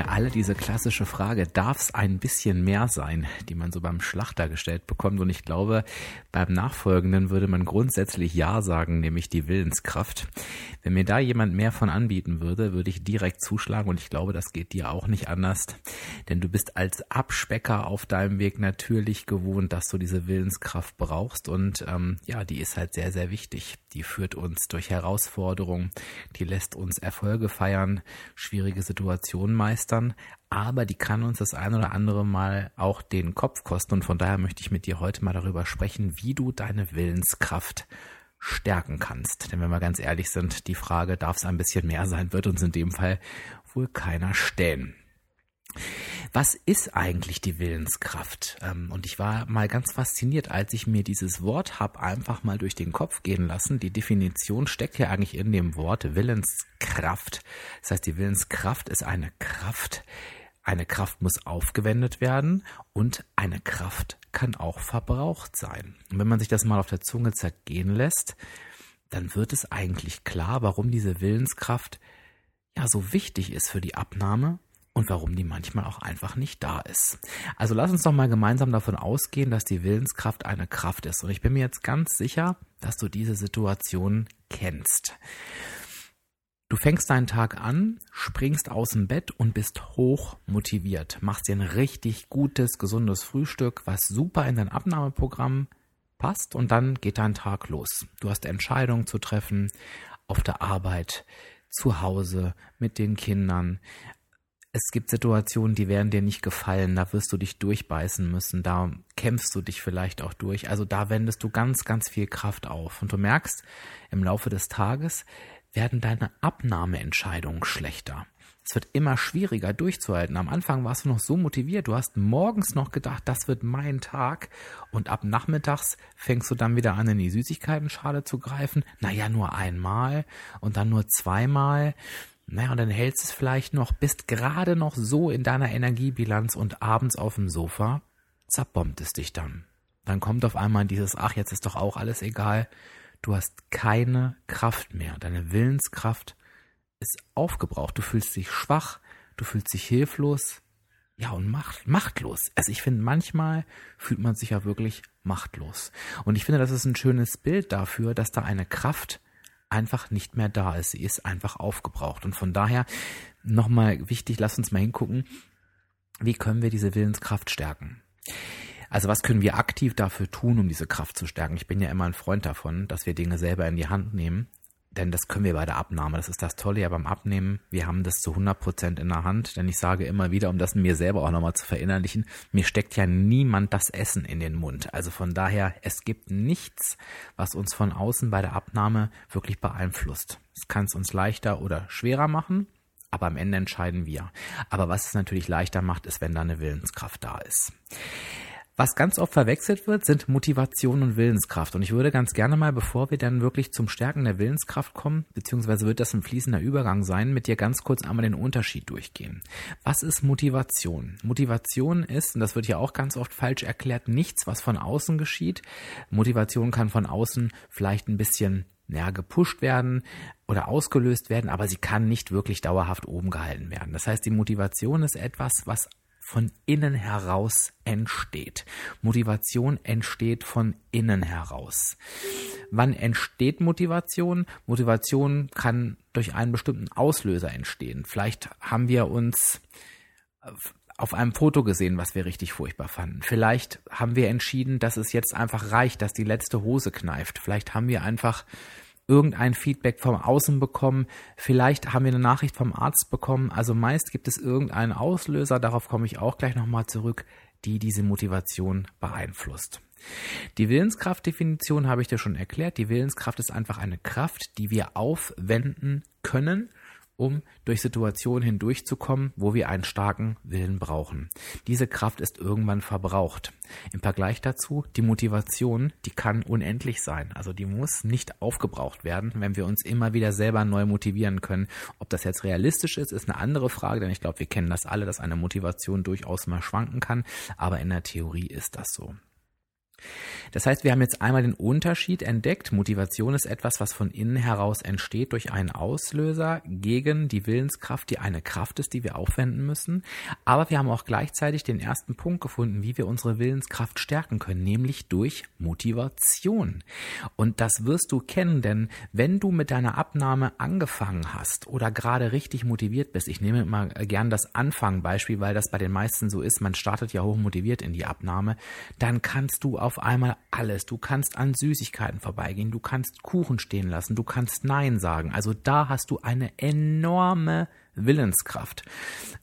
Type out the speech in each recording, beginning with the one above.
Ja alle diese klassische Frage, darf es ein bisschen mehr sein, die man so beim Schlachter gestellt bekommt. Und ich glaube, beim Nachfolgenden würde man grundsätzlich Ja sagen, nämlich die Willenskraft. Wenn mir da jemand mehr von anbieten würde, würde ich direkt zuschlagen und ich glaube, das geht dir auch nicht anders. Denn du bist als Abspecker auf deinem Weg natürlich gewohnt, dass du diese Willenskraft brauchst und ähm, ja, die ist halt sehr, sehr wichtig. Die führt uns durch Herausforderungen, die lässt uns Erfolge feiern, schwierige Situationen mal meistern, aber die kann uns das ein oder andere Mal auch den Kopf kosten. Und von daher möchte ich mit dir heute mal darüber sprechen, wie du deine Willenskraft stärken kannst. Denn wenn wir ganz ehrlich sind, die Frage, darf es ein bisschen mehr sein, wird uns in dem Fall wohl keiner stellen. Was ist eigentlich die Willenskraft? Ähm, und ich war mal ganz fasziniert, als ich mir dieses Wort habe einfach mal durch den Kopf gehen lassen. Die Definition steckt ja eigentlich in dem Wort Willenskraft. Das heißt, die Willenskraft ist eine Kraft. Eine Kraft muss aufgewendet werden und eine Kraft kann auch verbraucht sein. Und wenn man sich das mal auf der Zunge zergehen lässt, dann wird es eigentlich klar, warum diese Willenskraft ja so wichtig ist für die Abnahme und warum die manchmal auch einfach nicht da ist. Also lass uns doch mal gemeinsam davon ausgehen, dass die Willenskraft eine Kraft ist. Und ich bin mir jetzt ganz sicher, dass du diese Situation kennst. Du fängst deinen Tag an, springst aus dem Bett und bist hoch motiviert. Machst dir ein richtig gutes, gesundes Frühstück, was super in dein Abnahmeprogramm passt und dann geht dein Tag los. Du hast Entscheidungen zu treffen auf der Arbeit, zu Hause, mit den Kindern, es gibt Situationen, die werden dir nicht gefallen, da wirst du dich durchbeißen müssen, da kämpfst du dich vielleicht auch durch. Also da wendest du ganz, ganz viel Kraft auf. Und du merkst, im Laufe des Tages werden deine Abnahmeentscheidungen schlechter. Es wird immer schwieriger durchzuhalten. Am Anfang warst du noch so motiviert. Du hast morgens noch gedacht, das wird mein Tag. Und ab nachmittags fängst du dann wieder an, in die Süßigkeitenschale zu greifen. Naja, nur einmal und dann nur zweimal. Naja, und dann hältst es vielleicht noch, bist gerade noch so in deiner Energiebilanz und abends auf dem Sofa zerbombt es dich dann. Dann kommt auf einmal dieses, ach, jetzt ist doch auch alles egal. Du hast keine Kraft mehr. Deine Willenskraft ist aufgebraucht. Du fühlst dich schwach, du fühlst dich hilflos, ja, und macht, machtlos. Also ich finde, manchmal fühlt man sich ja wirklich machtlos. Und ich finde, das ist ein schönes Bild dafür, dass da eine Kraft einfach nicht mehr da ist. Sie ist einfach aufgebraucht. Und von daher nochmal wichtig, lass uns mal hingucken, wie können wir diese Willenskraft stärken? Also was können wir aktiv dafür tun, um diese Kraft zu stärken? Ich bin ja immer ein Freund davon, dass wir Dinge selber in die Hand nehmen denn das können wir bei der Abnahme. Das ist das Tolle ja beim Abnehmen. Wir haben das zu 100 Prozent in der Hand, denn ich sage immer wieder, um das mir selber auch nochmal zu verinnerlichen, mir steckt ja niemand das Essen in den Mund. Also von daher, es gibt nichts, was uns von außen bei der Abnahme wirklich beeinflusst. Es kann es uns leichter oder schwerer machen, aber am Ende entscheiden wir. Aber was es natürlich leichter macht, ist, wenn da eine Willenskraft da ist. Was ganz oft verwechselt wird, sind Motivation und Willenskraft. Und ich würde ganz gerne mal, bevor wir dann wirklich zum Stärken der Willenskraft kommen, beziehungsweise wird das ein fließender Übergang sein, mit dir ganz kurz einmal den Unterschied durchgehen. Was ist Motivation? Motivation ist, und das wird ja auch ganz oft falsch erklärt, nichts, was von außen geschieht. Motivation kann von außen vielleicht ein bisschen ja, gepusht werden oder ausgelöst werden, aber sie kann nicht wirklich dauerhaft oben gehalten werden. Das heißt, die Motivation ist etwas, was von innen heraus entsteht. Motivation entsteht von innen heraus. Wann entsteht Motivation? Motivation kann durch einen bestimmten Auslöser entstehen. Vielleicht haben wir uns auf einem Foto gesehen, was wir richtig furchtbar fanden. Vielleicht haben wir entschieden, dass es jetzt einfach reicht, dass die letzte Hose kneift. Vielleicht haben wir einfach irgendein Feedback vom Außen bekommen. Vielleicht haben wir eine Nachricht vom Arzt bekommen. Also meist gibt es irgendeinen Auslöser, darauf komme ich auch gleich nochmal zurück, die diese Motivation beeinflusst. Die Willenskraftdefinition habe ich dir schon erklärt. Die Willenskraft ist einfach eine Kraft, die wir aufwenden können, um durch Situationen hindurchzukommen, wo wir einen starken Willen brauchen. Diese Kraft ist irgendwann verbraucht. Im Vergleich dazu, die Motivation, die kann unendlich sein. Also die muss nicht aufgebraucht werden, wenn wir uns immer wieder selber neu motivieren können. Ob das jetzt realistisch ist, ist eine andere Frage, denn ich glaube, wir kennen das alle, dass eine Motivation durchaus mal schwanken kann. Aber in der Theorie ist das so. Das heißt, wir haben jetzt einmal den Unterschied entdeckt. Motivation ist etwas, was von innen heraus entsteht durch einen Auslöser gegen die Willenskraft, die eine Kraft ist, die wir aufwenden müssen. Aber wir haben auch gleichzeitig den ersten Punkt gefunden, wie wir unsere Willenskraft stärken können, nämlich durch Motivation. Und das wirst du kennen, denn wenn du mit deiner Abnahme angefangen hast oder gerade richtig motiviert bist, ich nehme immer gern das Anfangbeispiel, weil das bei den meisten so ist, man startet ja hoch motiviert in die Abnahme, dann kannst du auf einmal alles. Du kannst an Süßigkeiten vorbeigehen, du kannst Kuchen stehen lassen, du kannst Nein sagen. Also da hast du eine enorme Willenskraft.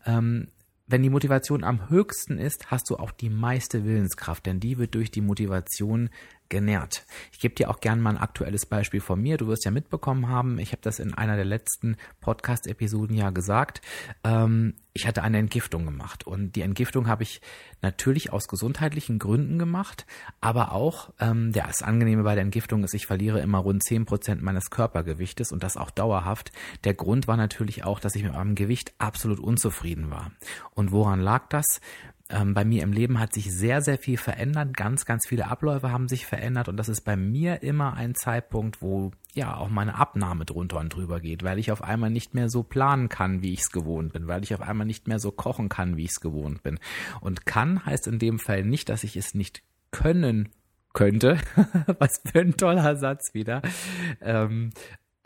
Ähm, wenn die Motivation am höchsten ist, hast du auch die meiste Willenskraft, denn die wird durch die Motivation genährt. Ich gebe dir auch gerne mal ein aktuelles Beispiel von mir. Du wirst ja mitbekommen haben, ich habe das in einer der letzten Podcast-Episoden ja gesagt. Ähm, ich hatte eine Entgiftung gemacht und die Entgiftung habe ich natürlich aus gesundheitlichen Gründen gemacht, aber auch ähm, der das Angenehme bei der Entgiftung ist, ich verliere immer rund zehn Prozent meines Körpergewichtes und das auch dauerhaft. Der Grund war natürlich auch, dass ich mit meinem Gewicht absolut unzufrieden war. Und woran lag das? Ähm, bei mir im Leben hat sich sehr, sehr viel verändert. Ganz, ganz viele Abläufe haben sich verändert und das ist bei mir immer ein Zeitpunkt, wo ja auch meine Abnahme drunter und drüber geht, weil ich auf einmal nicht mehr so planen kann, wie ich es gewohnt bin, weil ich auf einmal nicht mehr so kochen kann, wie ich es gewohnt bin. Und kann heißt in dem Fall nicht, dass ich es nicht können könnte. Was für ein toller Satz wieder. Ähm,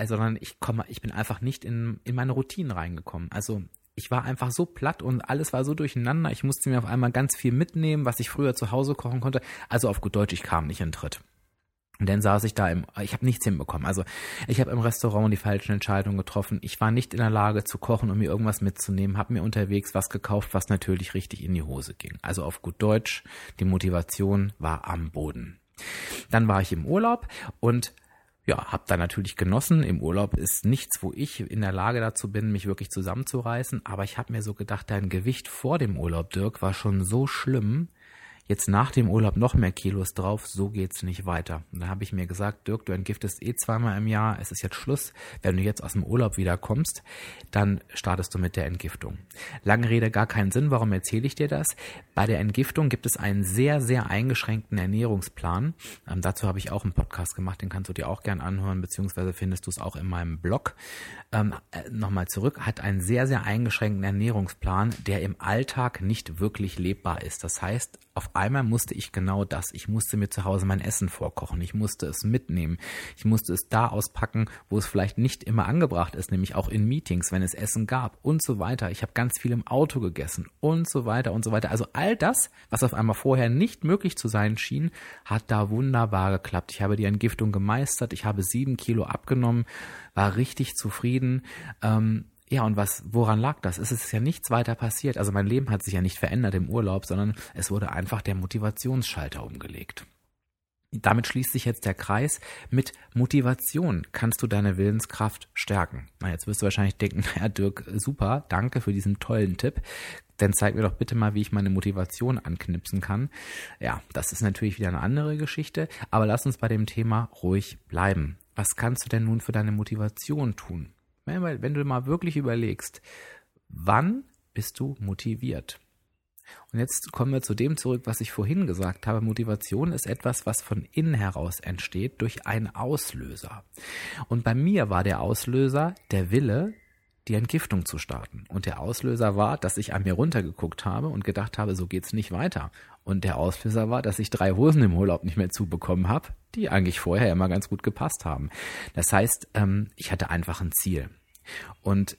sondern ich komme, ich bin einfach nicht in, in meine Routinen reingekommen. Also ich war einfach so platt und alles war so durcheinander. Ich musste mir auf einmal ganz viel mitnehmen, was ich früher zu Hause kochen konnte. Also auf gut Deutsch, ich kam nicht in Tritt. Und dann saß ich da im, ich habe nichts hinbekommen. Also ich habe im Restaurant die falschen Entscheidungen getroffen. Ich war nicht in der Lage zu kochen und mir irgendwas mitzunehmen, habe mir unterwegs was gekauft, was natürlich richtig in die Hose ging. Also auf gut Deutsch, die Motivation war am Boden. Dann war ich im Urlaub und ja, habe da natürlich genossen. Im Urlaub ist nichts, wo ich in der Lage dazu bin, mich wirklich zusammenzureißen. Aber ich habe mir so gedacht, dein Gewicht vor dem Urlaub, Dirk, war schon so schlimm jetzt nach dem Urlaub noch mehr Kilos drauf, so geht's nicht weiter. Und da habe ich mir gesagt, Dirk, du entgiftest eh zweimal im Jahr, es ist jetzt Schluss. Wenn du jetzt aus dem Urlaub wiederkommst, dann startest du mit der Entgiftung. Lange Rede, gar keinen Sinn, warum erzähle ich dir das? Bei der Entgiftung gibt es einen sehr, sehr eingeschränkten Ernährungsplan. Ähm, dazu habe ich auch einen Podcast gemacht, den kannst du dir auch gern anhören, beziehungsweise findest du es auch in meinem Blog. Ähm, äh, Nochmal zurück, hat einen sehr, sehr eingeschränkten Ernährungsplan, der im Alltag nicht wirklich lebbar ist. Das heißt, auf einmal musste ich genau das. Ich musste mir zu Hause mein Essen vorkochen. Ich musste es mitnehmen. Ich musste es da auspacken, wo es vielleicht nicht immer angebracht ist, nämlich auch in Meetings, wenn es Essen gab und so weiter. Ich habe ganz viel im Auto gegessen und so weiter und so weiter. Also all das, was auf einmal vorher nicht möglich zu sein schien, hat da wunderbar geklappt. Ich habe die Entgiftung gemeistert. Ich habe sieben Kilo abgenommen, war richtig zufrieden. Ähm, ja, und was, woran lag das? Es ist ja nichts weiter passiert. Also mein Leben hat sich ja nicht verändert im Urlaub, sondern es wurde einfach der Motivationsschalter umgelegt. Damit schließt sich jetzt der Kreis. Mit Motivation kannst du deine Willenskraft stärken. Na, jetzt wirst du wahrscheinlich denken, Herr Dirk, super, danke für diesen tollen Tipp. Dann zeig mir doch bitte mal, wie ich meine Motivation anknipsen kann. Ja, das ist natürlich wieder eine andere Geschichte, aber lass uns bei dem Thema ruhig bleiben. Was kannst du denn nun für deine Motivation tun? Wenn du mal wirklich überlegst, wann bist du motiviert? Und jetzt kommen wir zu dem zurück, was ich vorhin gesagt habe. Motivation ist etwas, was von innen heraus entsteht durch einen Auslöser. Und bei mir war der Auslöser der Wille, die Entgiftung zu starten. Und der Auslöser war, dass ich an mir runtergeguckt habe und gedacht habe, so geht's nicht weiter. Und der Auslöser war, dass ich drei Hosen im Urlaub nicht mehr zubekommen habe, die eigentlich vorher immer ganz gut gepasst haben. Das heißt, ähm, ich hatte einfach ein Ziel. Und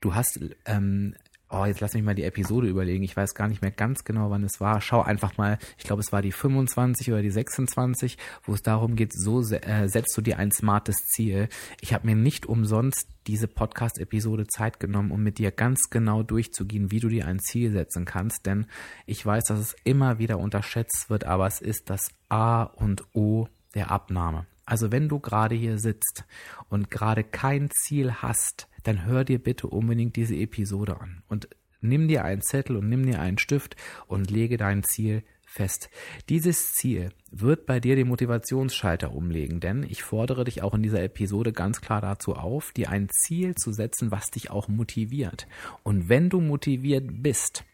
du hast, ähm, oh, jetzt lass mich mal die Episode überlegen. Ich weiß gar nicht mehr ganz genau, wann es war. Schau einfach mal, ich glaube, es war die 25 oder die 26, wo es darum geht, so äh, setzt du dir ein smartes Ziel. Ich habe mir nicht umsonst diese Podcast-Episode Zeit genommen, um mit dir ganz genau durchzugehen, wie du dir ein Ziel setzen kannst. Denn ich weiß, dass es immer wieder unterschätzt wird, aber es ist das A und O der Abnahme. Also wenn du gerade hier sitzt und gerade kein Ziel hast, dann hör dir bitte unbedingt diese Episode an und nimm dir einen Zettel und nimm dir einen Stift und lege dein Ziel fest. Dieses Ziel wird bei dir den Motivationsschalter umlegen, denn ich fordere dich auch in dieser Episode ganz klar dazu auf, dir ein Ziel zu setzen, was dich auch motiviert. Und wenn du motiviert bist,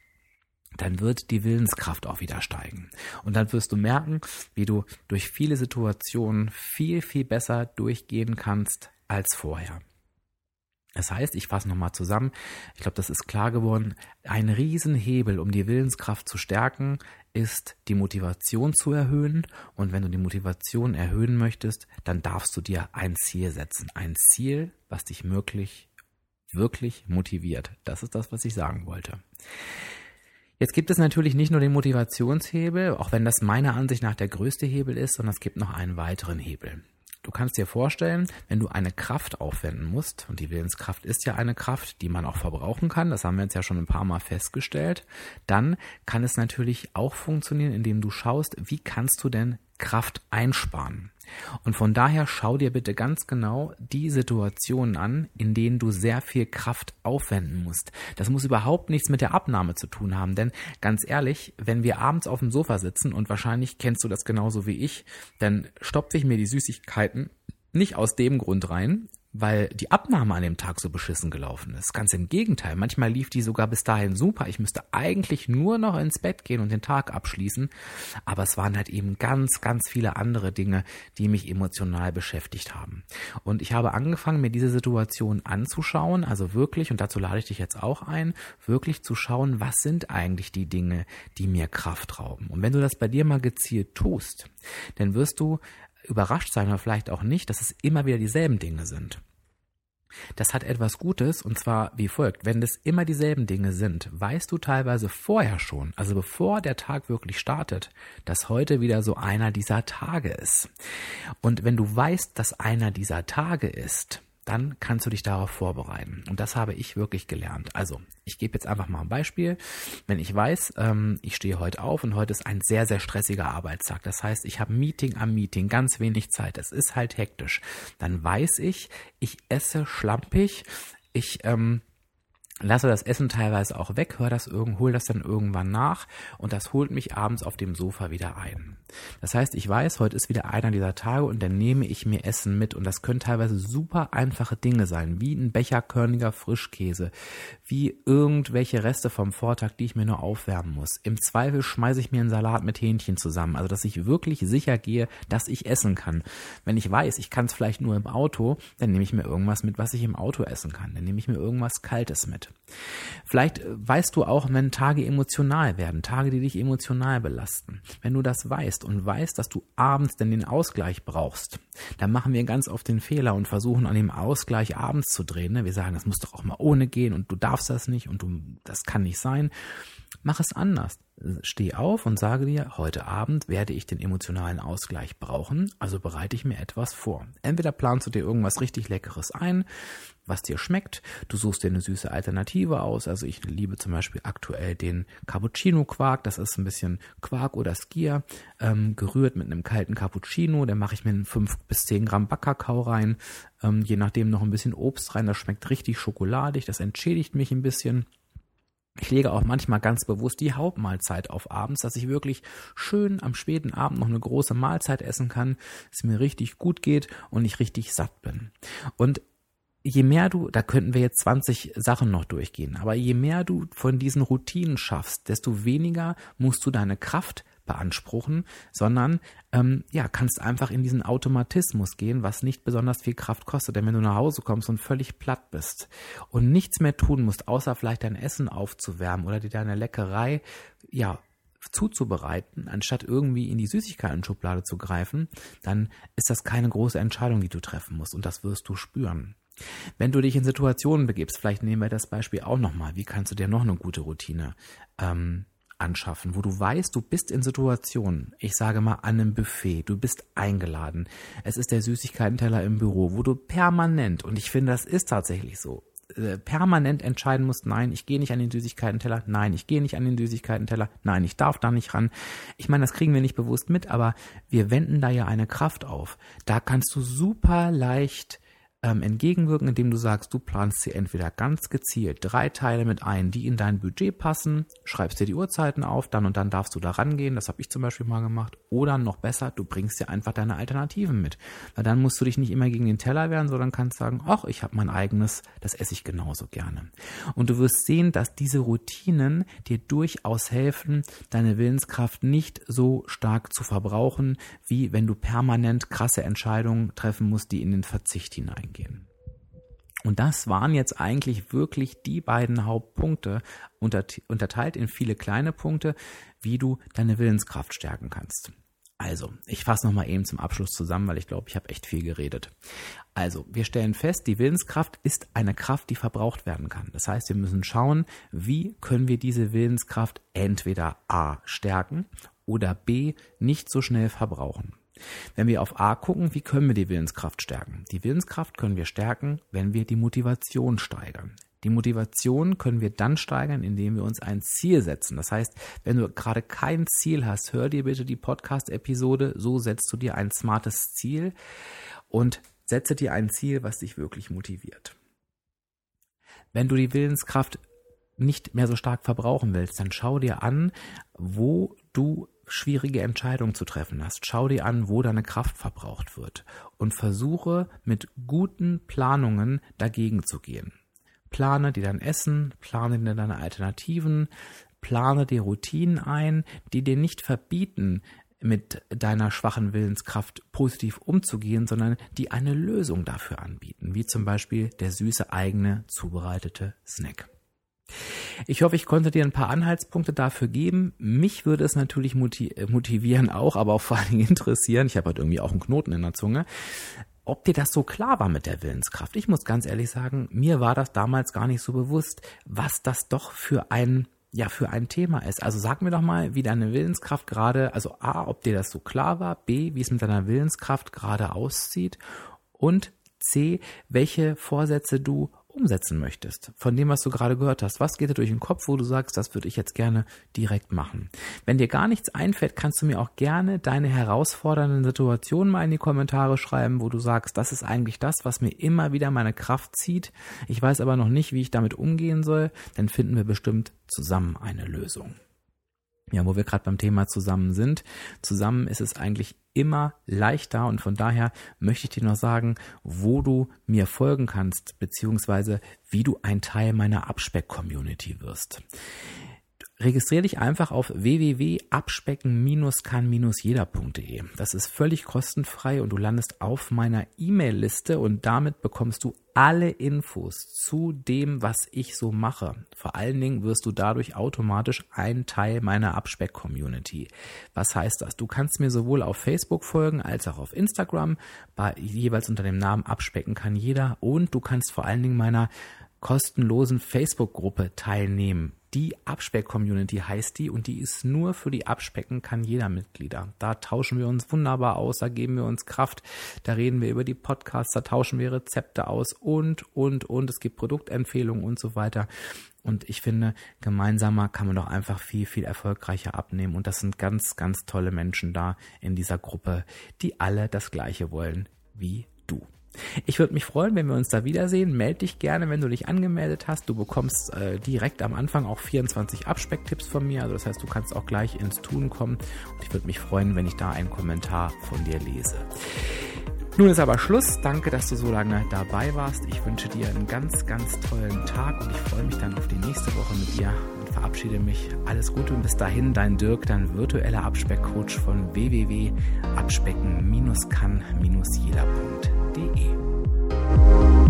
dann wird die Willenskraft auch wieder steigen. Und dann wirst du merken, wie du durch viele Situationen viel, viel besser durchgehen kannst als vorher. Das heißt, ich fasse nochmal zusammen, ich glaube, das ist klar geworden, ein Riesenhebel, um die Willenskraft zu stärken, ist die Motivation zu erhöhen. Und wenn du die Motivation erhöhen möchtest, dann darfst du dir ein Ziel setzen. Ein Ziel, was dich wirklich, wirklich motiviert. Das ist das, was ich sagen wollte. Jetzt gibt es natürlich nicht nur den Motivationshebel, auch wenn das meiner Ansicht nach der größte Hebel ist, sondern es gibt noch einen weiteren Hebel. Du kannst dir vorstellen, wenn du eine Kraft aufwenden musst, und die Willenskraft ist ja eine Kraft, die man auch verbrauchen kann, das haben wir jetzt ja schon ein paar Mal festgestellt, dann kann es natürlich auch funktionieren, indem du schaust, wie kannst du denn Kraft einsparen. Und von daher schau dir bitte ganz genau die Situationen an, in denen du sehr viel Kraft aufwenden musst. Das muss überhaupt nichts mit der Abnahme zu tun haben, denn ganz ehrlich, wenn wir abends auf dem Sofa sitzen und wahrscheinlich kennst du das genauso wie ich, dann stopfe ich mir die Süßigkeiten nicht aus dem Grund rein, weil die Abnahme an dem Tag so beschissen gelaufen ist. Ganz im Gegenteil. Manchmal lief die sogar bis dahin super. Ich müsste eigentlich nur noch ins Bett gehen und den Tag abschließen. Aber es waren halt eben ganz, ganz viele andere Dinge, die mich emotional beschäftigt haben. Und ich habe angefangen, mir diese Situation anzuschauen. Also wirklich, und dazu lade ich dich jetzt auch ein, wirklich zu schauen, was sind eigentlich die Dinge, die mir Kraft rauben. Und wenn du das bei dir mal gezielt tust, dann wirst du überrascht sein oder vielleicht auch nicht, dass es immer wieder dieselben Dinge sind. Das hat etwas Gutes und zwar wie folgt. Wenn es immer dieselben Dinge sind, weißt du teilweise vorher schon, also bevor der Tag wirklich startet, dass heute wieder so einer dieser Tage ist. Und wenn du weißt, dass einer dieser Tage ist, dann kannst du dich darauf vorbereiten. Und das habe ich wirklich gelernt. Also, ich gebe jetzt einfach mal ein Beispiel. Wenn ich weiß, ähm, ich stehe heute auf und heute ist ein sehr, sehr stressiger Arbeitstag. Das heißt, ich habe Meeting am Meeting, ganz wenig Zeit. Es ist halt hektisch. Dann weiß ich, ich esse schlampig. Ich ähm, lasse das Essen teilweise auch weg, hör das irgend, hol das dann irgendwann nach und das holt mich abends auf dem Sofa wieder ein. Das heißt, ich weiß, heute ist wieder einer dieser Tage und dann nehme ich mir Essen mit und das können teilweise super einfache Dinge sein, wie ein Becher körniger Frischkäse, wie irgendwelche Reste vom Vortag, die ich mir nur aufwärmen muss. Im Zweifel schmeiße ich mir einen Salat mit Hähnchen zusammen, also dass ich wirklich sicher gehe, dass ich essen kann. Wenn ich weiß, ich kann es vielleicht nur im Auto, dann nehme ich mir irgendwas mit, was ich im Auto essen kann. Dann nehme ich mir irgendwas Kaltes mit. Vielleicht äh, weißt du auch, wenn Tage emotional werden, Tage, die dich emotional belasten. Wenn du das weißt und weißt, dass du abends denn den Ausgleich brauchst, dann machen wir ganz oft den Fehler und versuchen an dem Ausgleich abends zu drehen. Ne? Wir sagen, das muss doch auch mal ohne gehen und du darfst das nicht und du, das kann nicht sein. Mach es anders. Steh auf und sage dir, heute Abend werde ich den emotionalen Ausgleich brauchen, also bereite ich mir etwas vor. Entweder planst du dir irgendwas richtig Leckeres ein, was dir schmeckt, du suchst dir eine süße Alternative aus, also ich liebe zum Beispiel aktuell den Cappuccino-Quark, das ist ein bisschen Quark oder Skier, ähm, gerührt mit einem kalten Cappuccino, dann mache ich mir 5 bis 10 Gramm Backkakao rein, ähm, je nachdem noch ein bisschen Obst rein, das schmeckt richtig schokoladig, das entschädigt mich ein bisschen ich lege auch manchmal ganz bewusst die Hauptmahlzeit auf abends, dass ich wirklich schön am späten Abend noch eine große Mahlzeit essen kann, es mir richtig gut geht und ich richtig satt bin. Und je mehr du, da könnten wir jetzt 20 Sachen noch durchgehen, aber je mehr du von diesen Routinen schaffst, desto weniger musst du deine Kraft beanspruchen, sondern ähm, ja, kannst einfach in diesen Automatismus gehen, was nicht besonders viel Kraft kostet. Denn wenn du nach Hause kommst und völlig platt bist und nichts mehr tun musst, außer vielleicht dein Essen aufzuwärmen oder dir deine Leckerei, ja, zuzubereiten, anstatt irgendwie in die Süßigkeiten-Schublade zu greifen, dann ist das keine große Entscheidung, die du treffen musst und das wirst du spüren. Wenn du dich in Situationen begibst, vielleicht nehmen wir das Beispiel auch nochmal, wie kannst du dir noch eine gute Routine ähm, anschaffen, wo du weißt, du bist in Situationen, ich sage mal an einem Buffet, du bist eingeladen, es ist der Süßigkeitenteller im Büro, wo du permanent, und ich finde, das ist tatsächlich so, äh, permanent entscheiden musst, nein, ich gehe nicht an den Süßigkeiten-Teller, nein, ich gehe nicht an den Süßigkeiten-Teller, nein, ich darf da nicht ran. Ich meine, das kriegen wir nicht bewusst mit, aber wir wenden da ja eine Kraft auf. Da kannst du super leicht ähm, entgegenwirken, indem du sagst, du planst dir entweder ganz gezielt drei Teile mit ein, die in dein Budget passen, schreibst dir die Uhrzeiten auf, dann und dann darfst du da rangehen, das habe ich zum Beispiel mal gemacht, oder noch besser, du bringst dir einfach deine Alternativen mit, weil dann musst du dich nicht immer gegen den Teller wehren, sondern kannst sagen, ach, ich habe mein eigenes, das esse ich genauso gerne. Und du wirst sehen, dass diese Routinen dir durchaus helfen, deine Willenskraft nicht so stark zu verbrauchen, wie wenn du permanent krasse Entscheidungen treffen musst, die in den Verzicht hineingehen eingehen. Und das waren jetzt eigentlich wirklich die beiden Hauptpunkte, unterteilt in viele kleine Punkte, wie du deine Willenskraft stärken kannst. Also, ich fasse nochmal eben zum Abschluss zusammen, weil ich glaube, ich habe echt viel geredet. Also, wir stellen fest, die Willenskraft ist eine Kraft, die verbraucht werden kann. Das heißt, wir müssen schauen, wie können wir diese Willenskraft entweder A stärken oder B nicht so schnell verbrauchen. Wenn wir auf A gucken, wie können wir die Willenskraft stärken? Die Willenskraft können wir stärken, wenn wir die Motivation steigern. Die Motivation können wir dann steigern, indem wir uns ein Ziel setzen. Das heißt, wenn du gerade kein Ziel hast, hör dir bitte die Podcast-Episode. So setzt du dir ein smartes Ziel und setze dir ein Ziel, was dich wirklich motiviert. Wenn du die Willenskraft nicht mehr so stark verbrauchen willst, dann schau dir an, wo du schwierige Entscheidungen zu treffen hast, schau dir an, wo deine Kraft verbraucht wird und versuche mit guten Planungen dagegen zu gehen. Plane dir dein Essen, plane dir deine Alternativen, plane dir Routinen ein, die dir nicht verbieten, mit deiner schwachen Willenskraft positiv umzugehen, sondern die eine Lösung dafür anbieten, wie zum Beispiel der süße eigene zubereitete Snack. Ich hoffe, ich konnte dir ein paar Anhaltspunkte dafür geben. Mich würde es natürlich äh, motivieren auch, aber auch vor allen Dingen interessieren. Ich habe halt irgendwie auch einen Knoten in der Zunge. Ob dir das so klar war mit der Willenskraft? Ich muss ganz ehrlich sagen, mir war das damals gar nicht so bewusst, was das doch für ein ja für ein Thema ist. Also sag mir doch mal, wie deine Willenskraft gerade, also A, ob dir das so klar war, B, wie es mit deiner Willenskraft gerade aussieht und C, welche Vorsätze du umsetzen möchtest, von dem, was du gerade gehört hast. Was geht dir durch den Kopf, wo du sagst, das würde ich jetzt gerne direkt machen? Wenn dir gar nichts einfällt, kannst du mir auch gerne deine herausfordernden Situationen mal in die Kommentare schreiben, wo du sagst, das ist eigentlich das, was mir immer wieder meine Kraft zieht. Ich weiß aber noch nicht, wie ich damit umgehen soll. Dann finden wir bestimmt zusammen eine Lösung ja, wo wir gerade beim Thema zusammen sind. Zusammen ist es eigentlich immer leichter und von daher möchte ich dir noch sagen, wo du mir folgen kannst, beziehungsweise wie du ein Teil meiner Abspeck-Community wirst. Registriere dich einfach auf www.abspecken-kann-jeder.de. Das ist völlig kostenfrei und du landest auf meiner E-Mail-Liste und damit bekommst du alle Infos zu dem, was ich so mache. Vor allen Dingen wirst du dadurch automatisch ein Teil meiner Abspeck-Community. Was heißt das? Du kannst mir sowohl auf Facebook folgen als auch auf Instagram, bei, jeweils unter dem Namen Abspecken kann jeder und du kannst vor allen Dingen meiner kostenlosen Facebook-Gruppe teilnehmen. Die Abspeck-Community heißt die und die ist nur für die Abspecken kann jeder Mitglieder. Da tauschen wir uns wunderbar aus, da geben wir uns Kraft, da reden wir über die Podcasts, da tauschen wir Rezepte aus und, und, und. Es gibt Produktempfehlungen und so weiter. Und ich finde, gemeinsamer kann man doch einfach viel, viel erfolgreicher abnehmen. Und das sind ganz, ganz tolle Menschen da in dieser Gruppe, die alle das Gleiche wollen wie du. Ich würde mich freuen, wenn wir uns da wiedersehen. Meld dich gerne, wenn du dich angemeldet hast. Du bekommst äh, direkt am Anfang auch 24 Abspecktipps von mir. Also das heißt, du kannst auch gleich ins Tun kommen. Und ich würde mich freuen, wenn ich da einen Kommentar von dir lese. Nun ist aber Schluss. Danke, dass du so lange dabei warst. Ich wünsche dir einen ganz, ganz tollen Tag und ich freue mich dann auf die nächste Woche mit dir verabschiede mich. Alles Gute und bis dahin dein Dirk, dein virtueller Abspeckcoach von www.abspecken-kann-jeder.de.